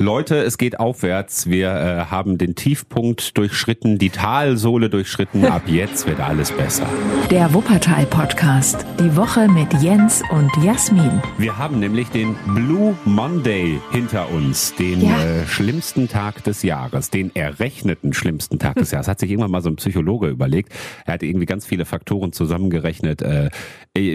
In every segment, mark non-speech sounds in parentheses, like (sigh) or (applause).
Leute, es geht aufwärts. Wir äh, haben den Tiefpunkt durchschritten, die Talsohle durchschritten. Ab jetzt wird alles besser. Der Wuppertal Podcast. Die Woche mit Jens und Jasmin. Wir haben nämlich den Blue Monday hinter uns, den Ja. äh, schlimmsten Tag des Jahres, den errechneten schlimmsten Tag des Jahres. Hat sich irgendwann mal so ein Psychologe überlegt. Er hat irgendwie ganz viele Faktoren zusammengerechnet. Äh,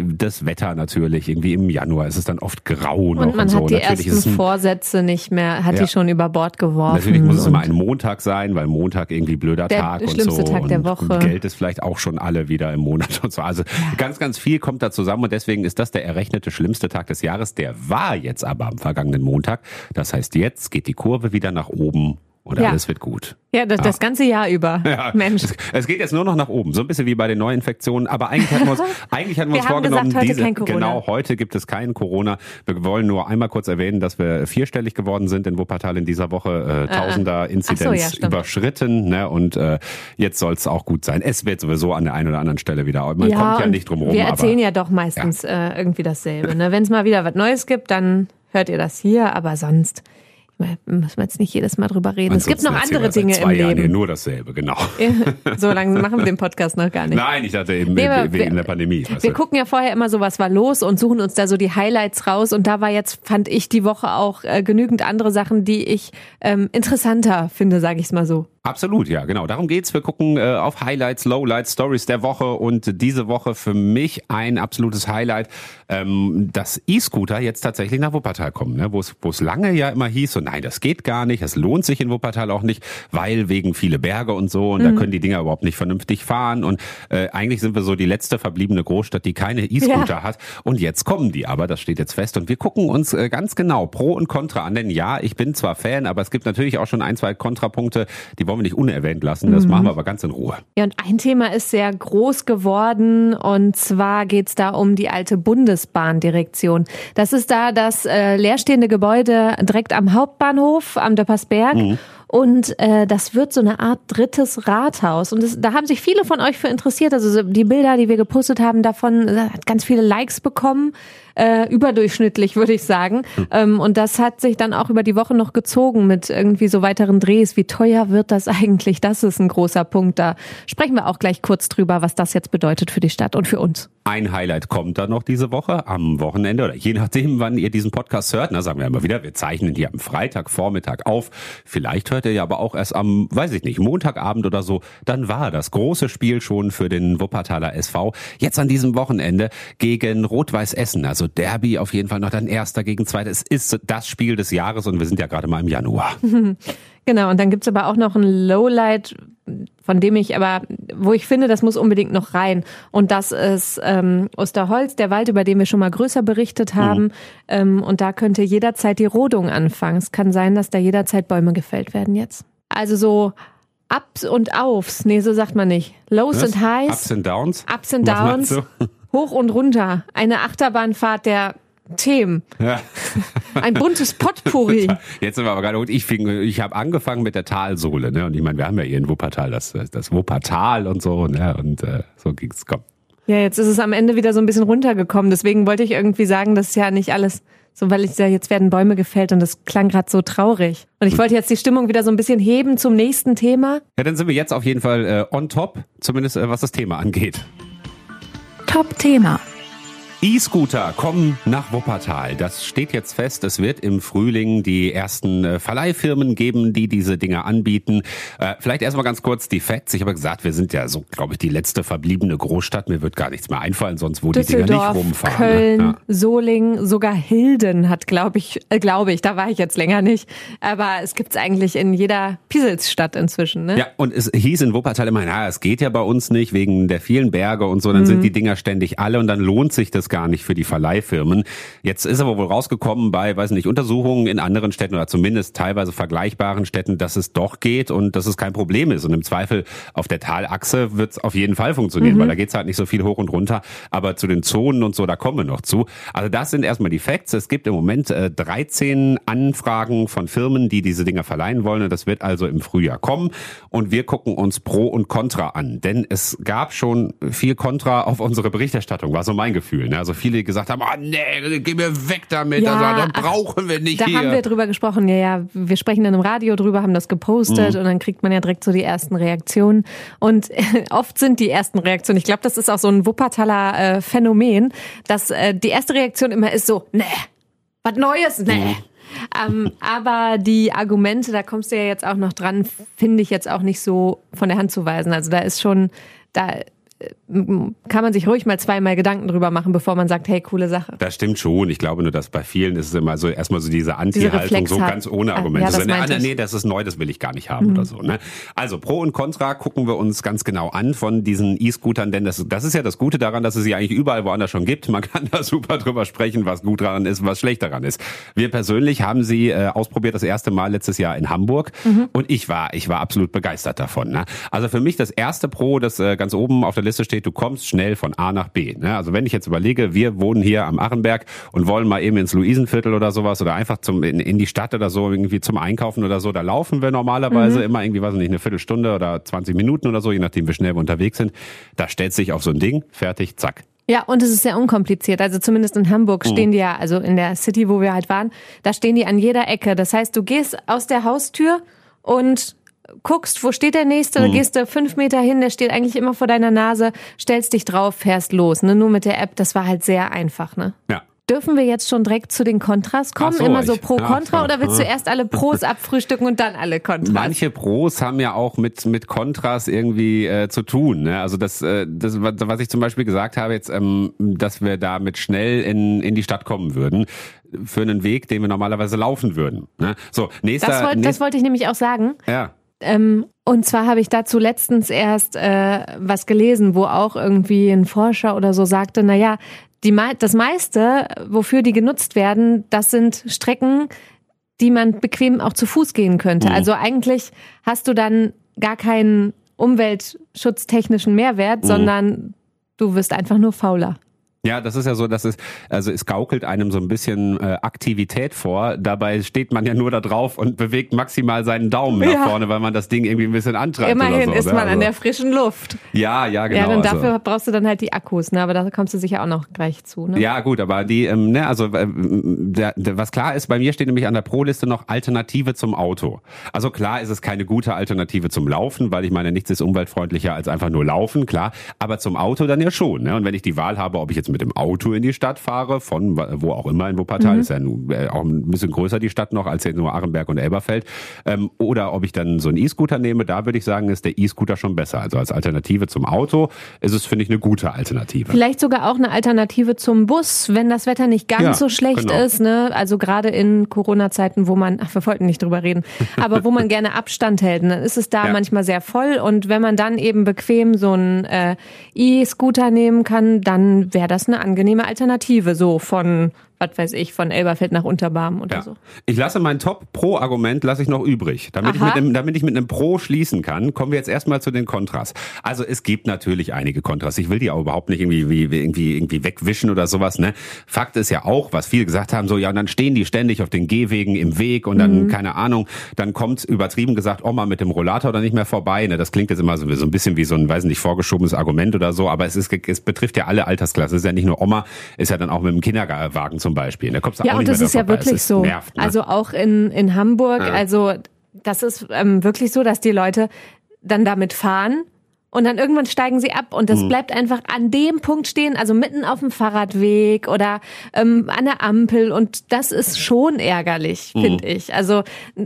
das Wetter natürlich, irgendwie im Januar ist es dann oft grau noch Und man so. hat die Natürlich ist es ersten ein Vorsätze nicht mehr, hat Ja. die schon über Bord geworfen. Natürlich muss es immer ein Montag sein, weil Montag irgendwie blöder Der Tag und schlimmste so. Tag der und Woche. Geld ist vielleicht auch schon alle wieder im Monat und so. Also ganz, ganz viel kommt da zusammen und deswegen ist das der errechnete schlimmste Tag des Jahres. Der war jetzt aber am vergangenen Montag. Das heißt, jetzt geht die Kurve wieder nach oben und Ja. alles wird gut. Ja, das, das ganze Jahr über. (laughs) Ja, Mensch. Es, es geht jetzt nur noch nach oben, so ein bisschen wie bei den Neuinfektionen. Aber eigentlich hatten wir uns, (laughs) eigentlich hatten wir Wir uns vorgenommen, gesagt, heute diese, genau, heute gibt es keinen Corona. Wir wollen nur einmal kurz erwähnen, dass wir vierstellig geworden sind in Wuppertal in dieser Woche. Äh, Tausender Inzidenz ja, stimmt. überschritten, ne? Und äh, jetzt soll es auch gut sein. Es wird sowieso an der einen oder anderen Stelle wieder. Man kommt ja nicht drum rum. Wir erzählen aber ja doch meistens Äh, irgendwie dasselbe. Ne? Wenn es mal wieder was Neues gibt, dann hört ihr das hier, aber sonst müssen wir jetzt nicht jedes Mal drüber reden. Es gibt noch ansonsten andere wir Dinge im Jahren Leben. nur dasselbe, genau. so lange machen wir den Podcast noch gar nicht. Nein, ich dachte eben Nee, wegen wir- der Pandemie. Wir du. gucken ja vorher immer so, was war los und suchen uns da so die Highlights raus. Und da war jetzt, fand ich die Woche auch äh, genügend andere Sachen, die ich ähm, interessanter finde, sage ich es mal so. Absolut, ja, genau. Darum geht's. Wir gucken äh, auf Highlights, Lowlights, Stories der Woche und diese Woche für mich ein absolutes Highlight, ähm, dass E-Scooter jetzt tatsächlich nach Wuppertal kommen, ne? wo es lange ja immer hieß, so nein, das geht gar nicht, es lohnt sich in Wuppertal auch nicht, weil wegen viele Berge und so und da können die Dinger überhaupt nicht vernünftig fahren und äh, eigentlich sind wir so die letzte verbliebene Großstadt, die keine E-Scooter Ja. hat und jetzt kommen die, aber das steht jetzt fest und wir gucken uns äh, ganz genau Pro und Contra an, denn ja, ich bin zwar Fan, aber es gibt natürlich auch schon ein, zwei Kontrapunkte, die wollen wir nicht unerwähnt lassen, das machen wir aber ganz in Ruhe. Ja, und ein Thema ist sehr groß geworden und zwar geht's da um die alte Bundesbahndirektion. Das ist da das äh, leerstehende Gebäude direkt am Hauptbahnhof am Döppersberg. Und äh, das wird so eine Art drittes Rathaus. Und das, da haben sich viele von euch für interessiert. Also so die Bilder, die wir gepostet haben, davon äh, hat ganz viele Likes bekommen. Äh, überdurchschnittlich, würde ich sagen. Ähm, und das hat sich dann auch über die Woche noch gezogen mit irgendwie so weiteren Drehs. Wie teuer wird das (laughs) eigentlich? Das ist ein großer Punkt. Da sprechen wir auch gleich kurz drüber, was das jetzt bedeutet für die Stadt und für uns. Ein Highlight kommt dann noch diese Woche am Wochenende oder je nachdem, wann ihr diesen Podcast hört. Na, sagen wir immer wieder, wir zeichnen hier am Freitagvormittag auf. Vielleicht hört ihr ja aber auch erst am, weiß ich nicht, Montagabend oder so. Dann war das große Spiel schon für den Wuppertaler SV. Jetzt an diesem Wochenende gegen Rot-Weiß Essen. Also Derby auf jeden Fall noch dann erster gegen zweiter. Es ist das Spiel des Jahres und wir sind ja gerade mal im Januar. (laughs) Genau, und dann gibt's aber auch noch ein Lowlight, von dem ich aber, wo ich finde, das muss unbedingt noch rein. Und das ist ähm, Osterholz, der Wald, über den wir schon mal größer berichtet haben. Ähm, und da könnte jederzeit die Rodung anfangen. Es kann sein, dass da jederzeit Bäume gefällt werden jetzt. Also so Ups und Aufs, nee, so sagt man nicht. Lows Was? and Highs, Ups and Downs? Ups and Downs, hoch und runter. Eine Achterbahnfahrt der Themen. Ja. (laughs) Ein buntes Potpourri. (laughs) Jetzt sind wir aber gerade gut. Ich fing, ich habe angefangen mit der Talsohle, ne? Und ich meine, wir haben ja hier in Wuppertal das, das Wuppertal und so, ne? Und äh, so ging's. Komm. Ja, jetzt ist es am Ende wieder so ein bisschen runtergekommen. Deswegen wollte ich irgendwie sagen, das ist ja nicht alles so, weil ich ja, jetzt werden Bäume gefällt und das klang gerade so traurig. Und ich wollte jetzt die Stimmung wieder so ein bisschen heben zum nächsten Thema. Ja, dann sind wir jetzt auf jeden Fall äh, on top, zumindest äh, was das Thema angeht. Top-Thema. E-Scooter kommen nach Wuppertal. Das steht jetzt fest. Es wird im Frühling die ersten äh, Verleihfirmen geben, die diese Dinge anbieten. Äh, vielleicht erstmal ganz kurz die Facts. Ich habe gesagt, wir sind ja so, glaube ich, die letzte verbliebene Großstadt. Mir wird gar nichts mehr einfallen, sonst wo die Dinger nicht rumfahren. Köln, ne? Ja. Solingen, sogar Hilden hat, glaube ich, äh, glaube ich, da war ich jetzt länger nicht. Aber es gibt's eigentlich in jeder Pieselsstadt inzwischen, ne? Ja, und es hieß in Wuppertal immer, na, es geht ja bei uns nicht wegen der vielen Berge und so, dann sind die Dinger ständig alle und dann lohnt sich das gar nicht für die Verleihfirmen. Jetzt ist aber wohl rausgekommen bei, weiß nicht, Untersuchungen in anderen Städten oder zumindest teilweise vergleichbaren Städten, dass es doch geht und dass es kein Problem ist. Und im Zweifel auf der Talachse wird es auf jeden Fall funktionieren, weil da geht's halt nicht so viel hoch und runter. Aber zu den Zonen und so, da kommen wir noch zu. Also das sind erstmal die Facts. Es gibt im Moment äh, 13 Anfragen von Firmen, die diese Dinger verleihen wollen. Und das wird also im Frühjahr kommen. Und wir gucken uns Pro und Contra an. Denn es gab schon viel Contra auf unsere Berichterstattung, war so mein Gefühl. Ne? Also viele gesagt haben, oh nee, geh mir weg damit, Ja, also, ach, brauchen wir nicht Da hier. haben wir drüber gesprochen, ja, ja, wir sprechen dann im Radio drüber, haben das Mhm. gepostet und dann kriegt man ja direkt so die ersten Reaktionen. Und (laughs) oft sind die ersten Reaktionen, ich glaube, das ist auch so ein Wuppertaler äh, Phänomen, dass äh, die erste Reaktion immer ist so, nee, was Neues, nee. Mhm. Ähm, aber die Argumente, da kommst du ja jetzt auch noch dran, finde ich jetzt auch nicht so von der Hand zu weisen. Also da ist schon, da kann man sich ruhig mal zweimal Gedanken drüber machen, bevor man sagt, hey, coole Sache. Das stimmt schon. Ich glaube nur, dass bei vielen ist es immer so erstmal so diese Anti-Haltung, so ganz ohne Ah, Argumente. ja, das so, nee, ah. Mhm. das ist neu, das will ich gar nicht haben oder so. Ne? Also Pro und Contra gucken wir uns ganz genau an von diesen E-Scootern, denn das, das ist ja das Gute daran, dass es sie eigentlich überall woanders schon gibt. Man kann (laughs) da super drüber sprechen, was gut daran ist, was schlecht daran ist. Wir persönlich haben sie äh, ausprobiert das erste Mal letztes Jahr in Hamburg Mhm. und ich war, ich war absolut begeistert davon. Ne? Also für mich das erste Pro, das äh, ganz oben auf der Liste steht, du kommst schnell von A nach B. Ne? Also wenn ich jetzt überlege, wir wohnen hier am Achenberg und wollen mal eben ins Luisenviertel oder sowas oder einfach zum in, in die Stadt oder so irgendwie zum Einkaufen oder so, da laufen wir normalerweise Mhm. immer irgendwie, weiß ich nicht, eine Viertelstunde oder 20 Minuten oder so, je nachdem wie schnell wir unterwegs sind. Da stellt sich auf so ein Ding, fertig, zack. Ja, und es ist sehr unkompliziert. Also zumindest in Hamburg stehen die ja, also in der City, wo wir halt waren, da stehen die an jeder Ecke. Das heißt, du gehst aus der Haustür und guckst, wo steht der nächste, dann gehst du fünf Meter hin, der steht eigentlich immer vor deiner Nase, stellst dich drauf, fährst los. Ne? Nur mit der App, das war halt sehr einfach. Ne? Ja. Dürfen wir jetzt schon direkt zu den Kontras kommen? So, immer so pro ja, Kontra ja, oder willst du erst alle Pros (laughs) abfrühstücken und dann alle Kontras? Manche Pros haben ja auch mit mit Kontras irgendwie äh, zu tun. Ne? Also das, äh, das, was ich zum Beispiel gesagt habe jetzt, ähm, dass wir damit schnell in in die Stadt kommen würden für einen Weg, den wir normalerweise laufen würden. Ne? So nächster, das, wollt, das nächst, wollte ich nämlich auch sagen. ja. Ähm, und zwar habe ich dazu letztens erst äh, was gelesen, wo auch irgendwie ein Forscher oder so sagte, na ja, die, das meiste, wofür die genutzt werden, das sind Strecken, die man bequem auch zu Fuß gehen könnte. Mhm. Also eigentlich hast du dann gar keinen umweltschutztechnischen Mehrwert, sondern du wirst einfach nur fauler. Ja, das ist ja so, dass es, also es gaukelt einem so ein bisschen äh, Aktivität vor. Dabei steht man ja nur da drauf und bewegt maximal seinen Daumen Ja. nach vorne, weil man das Ding irgendwie ein bisschen antreibt. Immerhin so, ist ne? man an Also- der frischen Luft. Ja, ja, genau. ja, und also- dafür brauchst du dann halt die Akkus, ne? aber da kommst du sicher auch noch gleich zu. Ne? Ja, gut, aber die, ähm, ne, also äh, der, der, was klar ist, bei mir steht nämlich an der Pro-Liste noch Alternative zum Auto. Also klar ist es keine gute Alternative zum Laufen, weil ich meine, nichts ist umweltfreundlicher als einfach nur laufen, klar. Aber zum Auto dann ja schon. Ne? Und wenn ich die Wahl habe, ob ich jetzt mit dem Auto in die Stadt fahre, von wo auch immer in Wuppertal, ist ja äh, auch ein bisschen größer die Stadt noch als jetzt nur Arenberg und Elberfeld, ähm, oder ob ich dann so einen E-Scooter nehme, da würde ich sagen, ist der E-Scooter schon besser. Also als Alternative zum Auto ist es, finde ich, eine gute Alternative. Vielleicht sogar auch eine Alternative zum Bus, wenn das Wetter nicht ganz Ja, so schlecht genau. ist. Ne? Also gerade in Corona-Zeiten, wo man, ach, wir wollten nicht drüber reden, aber wo man (laughs) gerne Abstand hält, dann ist es da Ja. manchmal sehr voll. Und wenn man dann eben bequem so einen äh, E-Scooter nehmen kann, dann wäre das eine angenehme Alternative, so von, was weiß ich, von Elberfeld nach Unterbarm oder Ja. so. Ich lasse mein Top-Pro-Argument lasse ich noch übrig. Damit ich, mit einem, damit ich mit einem Pro schließen kann, kommen wir jetzt erstmal zu den Kontras. Also es gibt natürlich einige Kontras. Ich will die auch überhaupt nicht irgendwie, wie, wie- irgendwie, irgendwie wegwischen oder sowas. Ne? Fakt ist ja auch, was viele gesagt haben, so ja, und dann stehen die ständig auf den Gehwegen im Weg und dann, keine Ahnung, dann kommt übertrieben gesagt Oma mit dem Rollator dann nicht mehr vorbei. Ne? Das klingt jetzt immer so, so ein bisschen wie so ein, weiß nicht, vorgeschobenes Argument oder so, aber es, ist, es betrifft ja alle Altersklassen. Es ist ja nicht nur Oma, ist ja dann auch mit dem Kinderwagen zum Beispiel. Da kommst du Ja, auch und nicht das mehr ist ja vorbei. wirklich es so. Nervt, ne? Also auch in, in Hamburg, also das ist ähm, wirklich so, dass die Leute dann damit fahren und dann irgendwann steigen sie ab und das Mhm. bleibt einfach an dem Punkt stehen, also mitten auf dem Fahrradweg oder ähm, an der Ampel und das ist schon ärgerlich, Mhm. finde ich. Also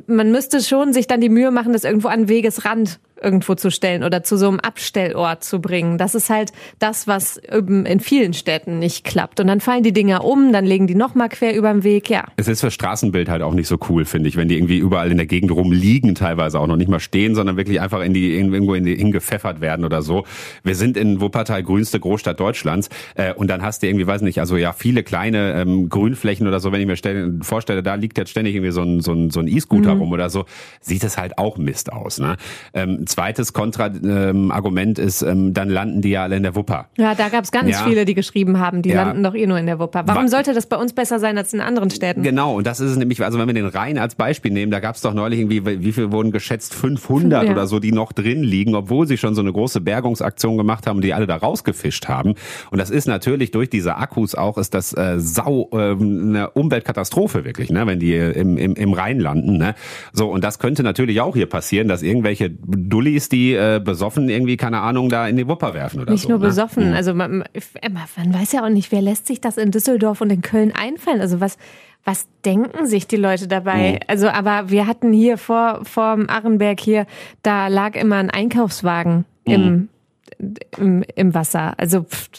man müsste schon sich dann die Mühe machen, das irgendwo an Wegesrand irgendwo zu stellen oder zu so einem Abstellort zu bringen. Das ist halt das, was in vielen Städten nicht klappt. Und dann fallen die Dinger um, dann legen die nochmal quer über den Weg, ja. Es ist für Straßenbild halt auch nicht so cool, finde ich, wenn die irgendwie überall in der Gegend rumliegen, teilweise auch noch nicht mal stehen, sondern wirklich einfach in die irgendwo in die hingepfeffert werden oder so. Wir sind in Wuppertal, grünste Großstadt Deutschlands, äh, und dann hast du irgendwie, weiß nicht, also ja viele kleine ähm, Grünflächen oder so. Wenn ich mir stell, vorstelle, da liegt jetzt ständig irgendwie so ein so ein so ein E-Scooter rum oder so, sieht es halt auch Mist aus. Ne? Ähm, zweites Kontra-Argument ist, ähm, dann landen die ja alle in der Wupper. Ja, da gab es ganz Ja. viele, die geschrieben haben, die Ja. landen doch eh nur in der Wupper. Warum Wa- sollte das bei uns besser sein als in anderen Städten? Genau, und das ist es nämlich, also wenn wir den Rhein als Beispiel nehmen, da gab es doch neulich irgendwie, wie viel wurden geschätzt, 500 Ja. oder so, die noch drin liegen, obwohl sie schon so eine große Bergungsaktion gemacht haben und die alle da rausgefischt haben. Und das ist natürlich durch diese Akkus auch, ist das äh, sau äh, eine Umweltkatastrophe wirklich, ne, wenn die im, im, im Rhein landen. Ne? So, und das könnte natürlich auch hier passieren, dass irgendwelche Dullis, die äh, besoffen irgendwie, keine Ahnung, da in die Wupper werfen oder Nicht so. nur ne? besoffen. Also man, man weiß ja auch nicht, wer lässt sich das in Düsseldorf und in Köln einfallen. Also was, was denken sich die Leute dabei? Mhm. Also, aber wir hatten hier vor, vor dem Arrenberg hier, da lag immer ein Einkaufswagen Mhm. im, im, im Wasser. Also, pff,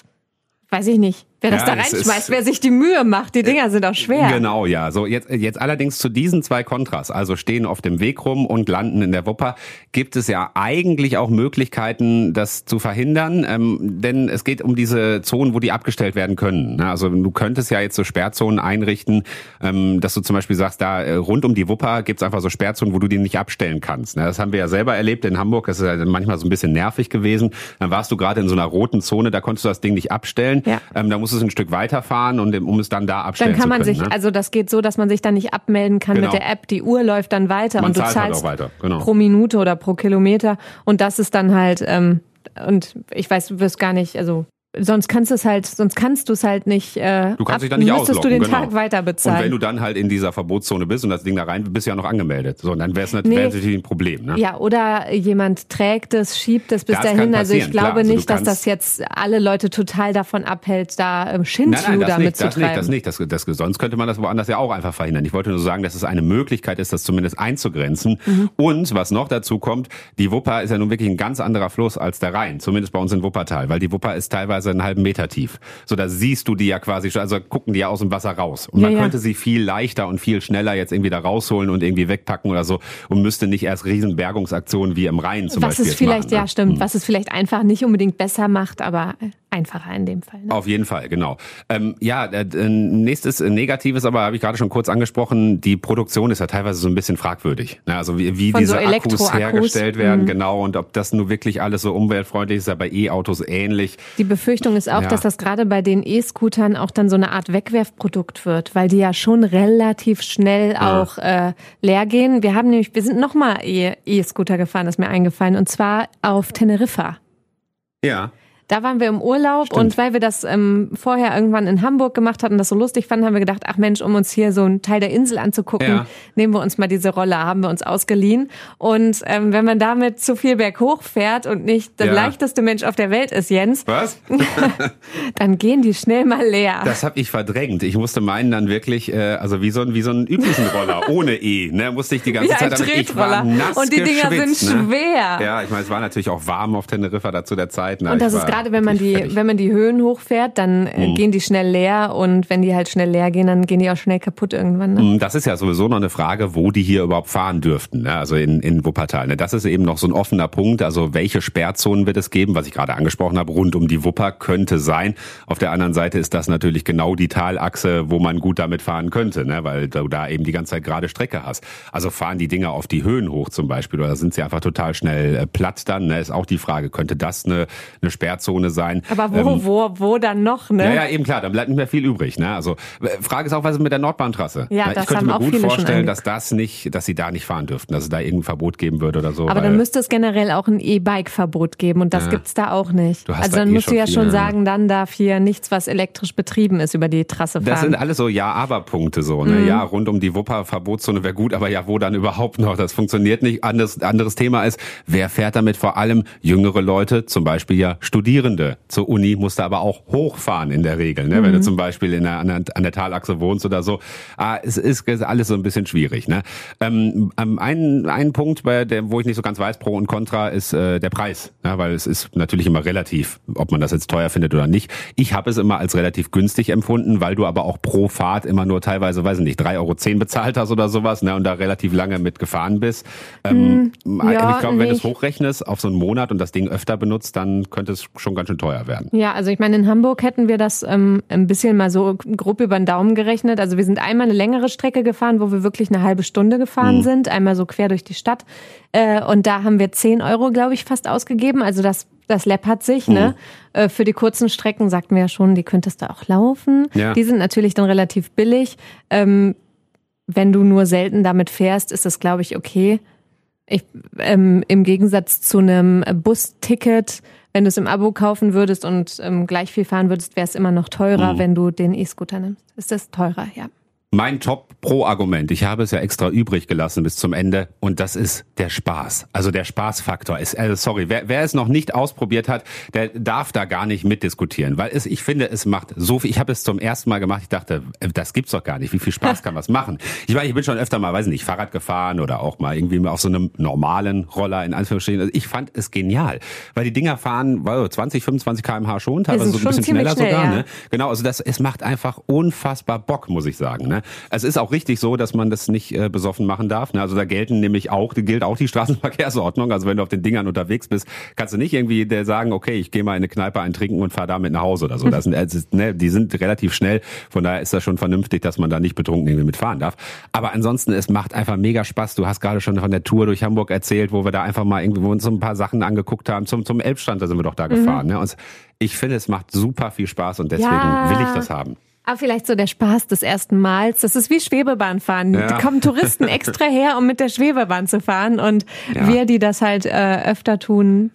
weiß ich nicht. Wer das Ja, da reinschmeißt, wer sich die Mühe macht, die Dinger sind auch schwer. Genau, ja. So jetzt jetzt allerdings zu diesen zwei Kontras, also stehen auf dem Weg rum und landen in der Wupper, gibt es ja eigentlich auch Möglichkeiten, das zu verhindern, ähm, denn es geht um diese Zonen, wo die abgestellt werden können. ne? Also du könntest ja jetzt so Sperrzonen einrichten, ähm, dass du zum Beispiel sagst, da äh, rund um die Wupper gibt's einfach so Sperrzonen, wo du die nicht abstellen kannst. Das haben wir ja selber erlebt in Hamburg. Das ist ja manchmal so ein bisschen nervig gewesen. Dann warst du gerade in so einer roten Zone, da konntest du das Ding nicht abstellen. Ja. Ähm, da musstest du ein Stück weiterfahren, und, um es dann da abstellen Dann kann man können. sich, ne? also das geht so, dass man sich dann nicht abmelden kann Genau. mit der App. Die Uhr läuft dann weiter Man und du zahlt halt zahlst auch weiter, genau. pro Minute oder pro Kilometer. Und das ist dann halt, ähm, und ich weiß, du wirst gar nicht, also sonst kannst du es halt, sonst kannst du es halt nicht. Äh, Du kannst dich dann nicht müsstest ausloggen, du den genau. Tag weiter Und wenn bezahlen. du dann halt in dieser Verbotszone bist und das Ding da rein, bist du ja noch angemeldet. So, und dann wäre es Nee. natürlich ein Problem. Ne? ja, oder jemand trägt es, schiebt es bis Das dahin. Also ich glaube. Also nicht, dass das jetzt alle Leute total davon abhält, da ähm, Schindluder das nicht, das mitzutreiben. nicht, das nicht. Das, das, sonst könnte man das woanders ja auch einfach verhindern. Ich wollte nur sagen, dass es eine Möglichkeit ist, das zumindest einzugrenzen. Mhm. Und was noch dazu kommt, die Wupper ist ja nun wirklich ein ganz anderer Fluss als der Rhein, zumindest bei uns in Wuppertal, weil die Wupper ist teilweise einen halben Meter tief. So, da siehst du die ja quasi schon, also gucken die ja aus dem Wasser raus. Und Ja, man ja. könnte sie viel leichter und viel schneller jetzt irgendwie da rausholen und irgendwie wegpacken oder so und müsste nicht erst riesen Bergungsaktionen wie im Rhein zum was Beispiel es jetzt vielleicht, machen, ne? ja stimmt, was es vielleicht einfach nicht unbedingt besser macht, aber einfacher in dem Fall. Ne? Auf jeden Fall, genau. Ähm, ja, äh, äh, nächstes äh, Negatives, aber habe ich gerade schon kurz angesprochen, die Produktion ist ja teilweise so ein bisschen fragwürdig. Ne? Also wie, wie Von diese so Akkus hergestellt werden, Mhm. genau, und ob das nur wirklich alles so umweltfreundlich ist, ist ja bei E-Autos ähnlich. Die Befürchtung ist auch, Ja. dass das gerade bei den E-Scootern auch dann so eine Art Wegwerfprodukt wird, weil die ja schon relativ schnell auch äh, leer gehen. Wir haben nämlich, wir sind nochmal E-Scooter gefahren, ist mir eingefallen, und zwar auf Teneriffa. Ja. Da waren wir im Urlaub Stimmt. und weil wir das ähm, vorher irgendwann in Hamburg gemacht hatten, das so lustig fanden, haben wir gedacht, ach Mensch, um uns hier so einen Teil der Insel anzugucken, Ja. nehmen wir uns mal diese Roller, haben wir uns ausgeliehen. Und ähm, wenn man damit zu viel berghoch fährt und nicht der Ja. leichteste Mensch auf der Welt ist, Jens, Was? (laughs) dann gehen die schnell mal leer. Das habe ich verdrängt. Ich musste meinen dann wirklich, äh, also wie so, ein, wie so einen üblichen Roller, ohne E, ne, musste ich die ganze Wie ein Zeit war Tretroller. Und die Dinger sind ne? schwer. Ja, ich meine, es war natürlich auch warm auf Teneriffa da zu der Zeit. Ne? Und das ist war gerade, wenn man die, fertig. wenn man die Höhen hochfährt, dann äh, gehen die schnell leer und wenn die halt schnell leer gehen, dann gehen die auch schnell kaputt irgendwann. Ne? Mm, Das ist ja sowieso noch eine Frage, wo die hier überhaupt fahren dürften, ne? also in, in Wuppertal. Ne? Das ist eben noch so ein offener Punkt. Also welche Sperrzonen wird es geben, was ich gerade angesprochen habe, rund um die Wupper könnte sein. Auf der anderen Seite ist das natürlich genau die Talachse, wo man gut damit fahren könnte, ne? weil du da eben die ganze Zeit gerade Strecke hast. Also fahren die Dinger auf die Höhen hoch zum Beispiel oder sind sie einfach total schnell äh, platt dann? Ne? Ist auch die Frage, könnte das eine, eine Sperrzone sein? Aber wo, Ähm, wo, wo dann noch, ne? ja, ja, eben klar, dann bleibt nicht mehr viel übrig. Ne? Also Frage ist auch, was ist mit der Nordbahntrasse? Ja, Na, das ich könnte haben mir auch gut vorstellen, dass das nicht, dass sie da nicht fahren dürften, dass es da irgendein Verbot geben würde oder so. Aber dann müsste es generell auch ein E-Bike-Verbot geben und das Ja. gibt's da auch nicht. Also da dann eh musst du ja schon viel, sagen, dann darf hier nichts, was elektrisch betrieben ist, über die Trasse das fahren. sind alles so Ja-Aber-Punkte so. Ne? Mhm. Ja, rund um die Wupper Verbotszone wäre gut, aber ja, wo dann überhaupt noch? Das funktioniert nicht. Anderes, anderes Thema ist, wer fährt damit vor allem jüngere Leute, zum Beispiel ja Studierende. Zur Uni musst du aber auch hochfahren in der Regel. Ne? Wenn Mhm. du zum Beispiel in der, an, der, an der Talachse wohnst oder so. Ah, es ist alles so ein bisschen schwierig. Ne? Ähm, ähm, ein, ein Punkt, bei der, wo ich nicht so ganz weiß, Pro und Contra, ist äh, der Preis. Ja, weil es ist natürlich immer relativ, ob man das jetzt teuer findet oder nicht. Ich habe es immer als relativ günstig empfunden, weil du aber auch pro Fahrt immer nur teilweise, weiß ich nicht, 3,10 Euro bezahlt hast oder sowas ne, und da relativ lange mit gefahren bist. Ähm, Hm, ja, ich glaube, wenn du es hochrechnest auf so einen Monat und das Ding öfter benutzt, dann könnte es schon schon ganz schön teuer werden. Ja, also ich meine, in Hamburg hätten wir das ähm, ein bisschen mal so grob über den Daumen gerechnet. Also wir sind einmal eine längere Strecke gefahren, wo wir wirklich eine halbe Stunde gefahren mhm. sind, einmal so quer durch die Stadt. Äh, und da haben wir 10 Euro, glaube ich, fast ausgegeben. Also das das läppert sich, ne? mhm. Äh, für die kurzen Strecken sagten wir ja schon, die könntest du auch laufen. Ja. Die sind natürlich dann relativ billig. Ähm, wenn du nur selten damit fährst, ist das, glaube ich, okay. Ich, ähm, Im Gegensatz zu einem Busticket, wenn du es im Abo kaufen würdest und ähm, gleich viel fahren würdest, wäre es immer noch teurer, mhm. wenn du den E-Scooter nimmst. Ist das teurer, ja. Mein Top-Pro-Argument, ich habe es ja extra übrig gelassen bis zum Ende, und das ist der Spaß. Also der Spaßfaktor ist, äh, sorry, wer, wer es noch nicht ausprobiert hat, der darf da gar nicht mitdiskutieren, weil es, ich finde, es macht so viel. Ich habe es zum ersten Mal gemacht, ich dachte, äh, das gibt's doch gar nicht. Wie viel Spaß kann was machen? Ich meine, ich bin schon öfter mal, weiß nicht, Fahrrad gefahren oder auch mal irgendwie auf so einem normalen Roller in Anführungsstrichen. Also ich fand es genial, weil die Dinger fahren 20, 25 km/h schon, teilweise so ein bisschen schneller schnell, sogar. Ja. Ne? Genau, also das, es macht einfach unfassbar Bock, muss ich sagen. Ne? Es ist auch richtig so, dass man das nicht äh, besoffen machen darf. Ne? Also da gelten nämlich auch, gilt auch die (laughs) Straßenverkehrsordnung. Also wenn du auf den Dingern unterwegs bist, kannst du nicht irgendwie der sagen, okay, ich gehe mal in eine Kneipe eintrinken und fahre damit nach Hause oder so. (laughs) Das sind, also, ne, die sind relativ schnell. Von daher ist das schon vernünftig, dass man da nicht betrunken irgendwie mitfahren darf. Aber ansonsten, es macht einfach mega Spaß. Du hast gerade schon von der Tour durch Hamburg erzählt, wo wir da einfach mal irgendwie wo uns so ein paar Sachen angeguckt haben. Zum, zum Elbstrand, da sind wir doch da mhm. gefahren. Ne? Und ich finde, es macht super viel Spaß und deswegen ja. will ich das haben. Aber vielleicht so der Spaß des ersten Mals. Das ist wie Schwebebahnfahren. Ja. Da kommen Touristen (laughs) extra her, um mit der Schwebebahn zu fahren. Und ja. wir, die das halt äh, öfter tun,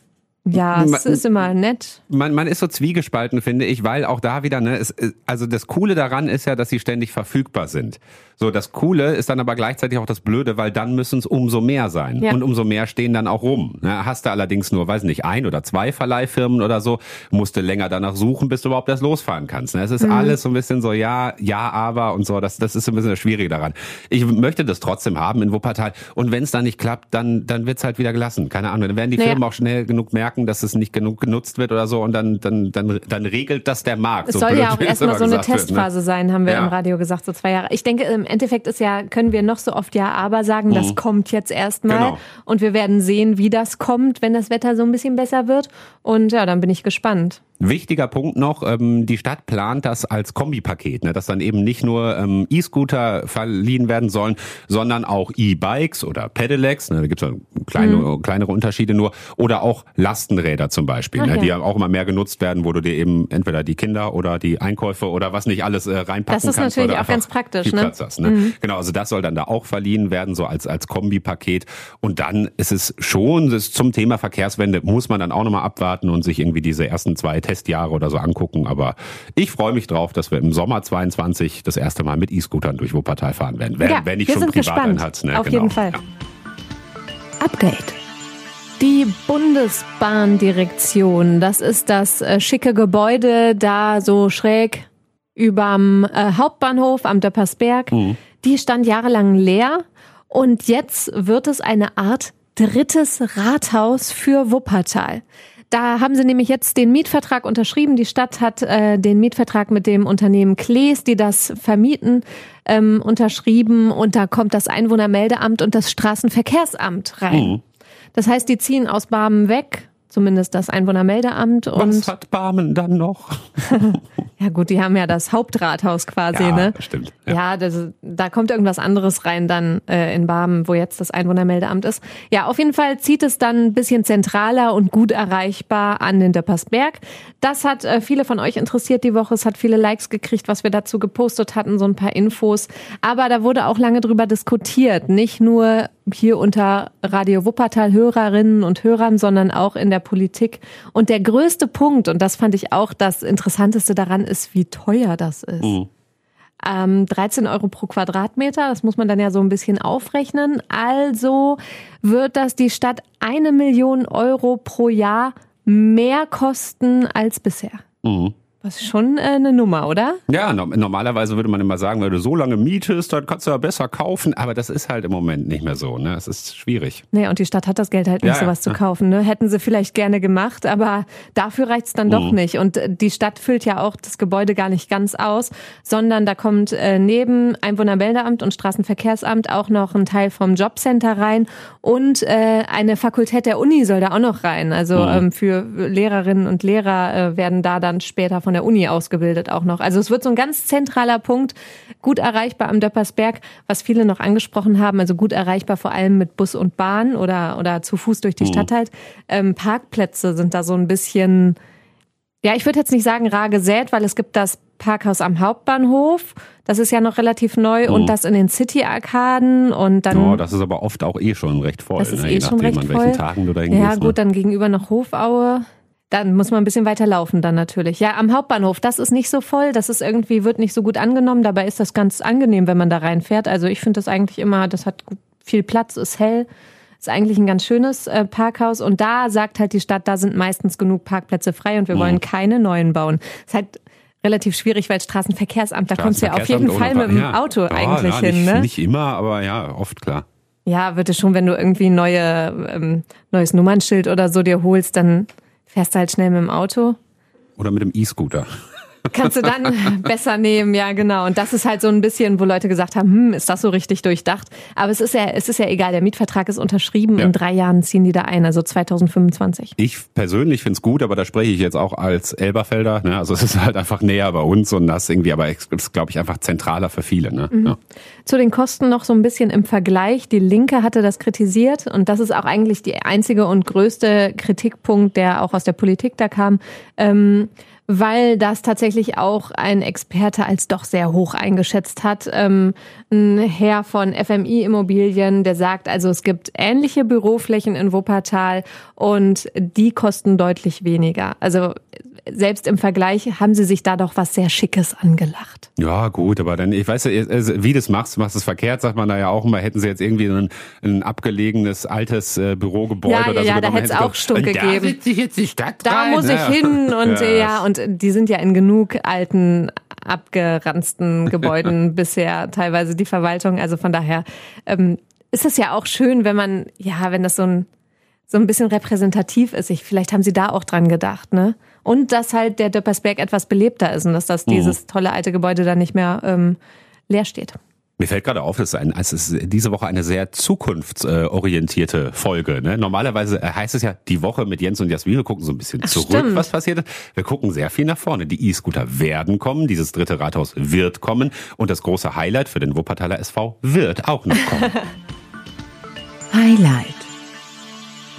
ja, es ist immer nett. Man, man ist so zwiegespalten, finde ich, weil auch da wieder, ne, es, also das Coole daran ist ja, dass sie ständig verfügbar sind. So, das Coole ist dann aber gleichzeitig auch das Blöde, weil dann müssen es umso mehr sein. Ja. Und umso mehr stehen dann auch rum. Ne, hast du allerdings nur, weiß nicht, ein oder zwei Verleihfirmen oder so, musst du länger danach suchen, bis du überhaupt erst losfahren kannst. Ne? Es ist mhm. alles so ein bisschen so, ja, ja, aber und so. Das, das ist so ein bisschen das Schwierige daran. Ich möchte das trotzdem haben in Wuppertal. Und wenn es dann nicht klappt, dann, dann wird's halt wieder gelassen. Keine Ahnung. Dann werden die naja. Firmen auch schnell genug merken, merken, dass es nicht genug genutzt wird oder so und dann, dann, dann, dann regelt das der Markt. Es so soll ja auch erstmal so eine Testphase wird, ne? sein, haben wir ja. im Radio gesagt, so zwei Jahre. Ich denke, im Endeffekt ist ja, können wir noch so oft ja aber sagen, mhm. das kommt jetzt erstmal genau. und wir werden sehen, wie das kommt, wenn das Wetter so ein bisschen besser wird. Und ja, dann bin ich gespannt. Wichtiger Punkt noch, ähm, die Stadt plant das als Kombipaket, ne, dass dann eben nicht nur ähm, E-Scooter verliehen werden sollen, sondern auch E-Bikes oder Pedelecs, ne, da gibt es kleine, mhm. kleinere Unterschiede nur, oder auch Lastenräder zum Beispiel, Ach, ne, die auch immer mehr genutzt werden, wo du dir eben entweder die Kinder oder die Einkäufe oder was nicht alles äh, reinpacken kannst. Das ist kannst, natürlich auch ganz praktisch. ne? Hast, ne? Mhm. Genau, also das soll dann da auch verliehen werden, so als, als Kombipaket. Und dann ist es schon, das zum Thema Verkehrswende muss man dann auch nochmal abwarten und sich irgendwie diese ersten zwei Testjahre oder so angucken. Aber ich freue mich drauf, dass wir im Sommer 22 das erste Mal mit E-Scootern durch Wuppertal fahren werden. Wenn, ja, wenn ich schon privat gespannt. einen hat. Ne? Auf genau. jeden Fall. Ja. Update. Die Bundesbahndirektion, das ist das äh, schicke Gebäude da so schräg überm äh, Hauptbahnhof am Döppersberg. Mhm. Die stand jahrelang leer und jetzt wird es eine Art drittes Rathaus für Wuppertal. Da haben sie nämlich jetzt den Mietvertrag unterschrieben. Die Stadt hat äh, den Mietvertrag mit dem Unternehmen Klees, die das vermieten, ähm, unterschrieben. Und da kommt das Einwohnermeldeamt und das Straßenverkehrsamt rein. Mhm. Das heißt, die ziehen aus Barmen weg zumindest das Einwohnermeldeamt. Und Was hat Barmen dann noch? (laughs) ja gut, die haben ja das Hauptrathaus quasi, ja, ne? Stimmt. Ja, ja das, da kommt irgendwas anderes rein dann äh, in Barmen, wo jetzt das Einwohnermeldeamt ist. Ja, auf jeden Fall zieht es dann ein bisschen zentraler und gut erreichbar an den Döppersberg. Das hat äh, viele von euch interessiert die Woche. Es hat viele Likes gekriegt, was wir dazu gepostet hatten, so ein paar Infos. Aber da wurde auch lange drüber diskutiert. Nicht nur hier unter Radio Wuppertal Hörerinnen und Hörern, sondern auch in der Politik. Und der größte Punkt, und das fand ich auch das Interessanteste daran, ist, wie teuer das ist. Mhm. Ähm, 13 Euro pro Quadratmeter, das muss man dann ja so ein bisschen aufrechnen. Also wird das die Stadt eine Million Euro pro Jahr mehr kosten als bisher. Mhm. Das ist schon äh, eine Nummer, oder? Ja, no normalerweise würde man immer sagen, wenn du so lange mietest, dann kannst du ja besser kaufen. Aber das ist halt im Moment nicht mehr so. Ne? Es ist schwierig. Nee, und die Stadt hat das Geld halt nicht, Ja, sowas ja. zu kaufen. Ne? Hätten sie vielleicht gerne gemacht, aber dafür reicht's dann doch Mhm. nicht. Und äh, die Stadt füllt ja auch das Gebäude gar nicht ganz aus, sondern da kommt äh, neben Einwohnermeldeamt und Straßenverkehrsamt auch noch ein Teil vom Jobcenter rein und äh, eine Fakultät der Uni soll da auch noch rein. Also Mhm. ähm, für Lehrerinnen und Lehrer äh, werden da dann später von der Uni ausgebildet auch noch. Also es wird so ein ganz zentraler Punkt, gut erreichbar am Döppersberg, was viele noch angesprochen haben, also gut erreichbar vor allem mit Bus und Bahn oder, oder zu Fuß durch die Stadt halt. Ähm, Parkplätze sind da so ein bisschen, ja, ich würde jetzt nicht sagen rar gesät, weil es gibt das Parkhaus am Hauptbahnhof, das ist ja noch relativ neu und das in den City-Arkaden und dann... Oh, das ist aber oft auch eh schon recht voll. Das ist ne? eh Je schon nachdem, recht an welchen voll. Tagen du da Ja, hingehst. gut, ne? dann gegenüber noch Hofaue. Dann muss man ein bisschen weiter laufen dann natürlich. Ja, am Hauptbahnhof, das ist nicht so voll, das ist irgendwie, wird nicht so gut angenommen. Dabei ist das ganz angenehm, wenn man da reinfährt. Also ich finde das eigentlich immer, das hat viel Platz, ist hell. Ist eigentlich ein ganz schönes äh, Parkhaus und da sagt halt die Stadt, da sind meistens genug Parkplätze frei und wir wollen keine neuen bauen. Ist halt relativ schwierig, weil Straßenverkehrsamt, da kommst du ja auf jeden Fall mit dem Pa- Auto ja, eigentlich ja, hin, nicht, ne? Nicht immer, aber ja, oft klar. Ja, wird es schon, wenn du irgendwie ein neue, ähm, neues Nummernschild oder so dir holst, dann fährst du halt schnell mit dem Auto. Oder mit dem E-Scooter. Kannst du dann (laughs) besser nehmen, ja genau. Und das ist halt so ein bisschen, wo Leute gesagt haben, hm, ist das so richtig durchdacht? Aber es ist ja, es ist ja egal, der Mietvertrag ist unterschrieben, Ja. in drei Jahren ziehen die da ein, also 2025. Ich persönlich find's gut, aber da spreche ich jetzt auch als Elberfelder. Ne? Also es ist halt einfach näher bei uns und das irgendwie, aber es ist, glaube ich, einfach zentraler für viele. Ne? Mhm. Ja. Zu den Kosten noch so ein bisschen im Vergleich. Die Linke hatte das kritisiert und das ist auch eigentlich die einzige und größte Kritikpunkt, der auch aus der Politik da kam. Ähm, weil das tatsächlich auch ein Experte als doch sehr hoch eingeschätzt hat. Ähm, ein Herr von FMI Immobilien, der sagt, also es gibt ähnliche Büroflächen in Wuppertal und die kosten deutlich weniger. Also selbst im Vergleich haben sie sich da doch was sehr Schickes angelacht. Ja, gut, aber dann, ich weiß ja, äh, wie du das machst, du machst es verkehrt, sagt man da ja auch immer, hätten sie jetzt irgendwie ein, ein abgelegenes altes äh, Bürogebäude Ja, oder ja, so ja, da hätte es auch gesagt, gegeben. Da sitzt sich jetzt die Stadt Da rein. muss ich Ja. hin und Ja. ja. ja, und die sind ja in genug alten, abgeranzten (laughs) Gebäuden bisher teilweise die Verwaltung. Also von daher ähm, ist es ja auch schön, wenn man, ja, wenn das so ein so ein bisschen repräsentativ ist. Ich, vielleicht haben sie da auch dran gedacht, ne? Und dass halt der Döppersberg etwas belebter ist und dass das dieses tolle alte Gebäude dann nicht mehr ähm, leer steht. Mir fällt gerade auf, es ist, ein, es ist diese Woche eine sehr zukunftsorientierte Folge. Ne? Normalerweise äh, heißt es ja die Woche mit Jens und Jasmin. Wir gucken so ein bisschen zurück, stimmt. was passiert ist. Wir gucken sehr viel nach vorne. Die E-Scooter werden kommen, dieses dritte Rathaus wird kommen und das große Highlight für den Wuppertaler SV wird auch noch kommen. (laughs) Highlight.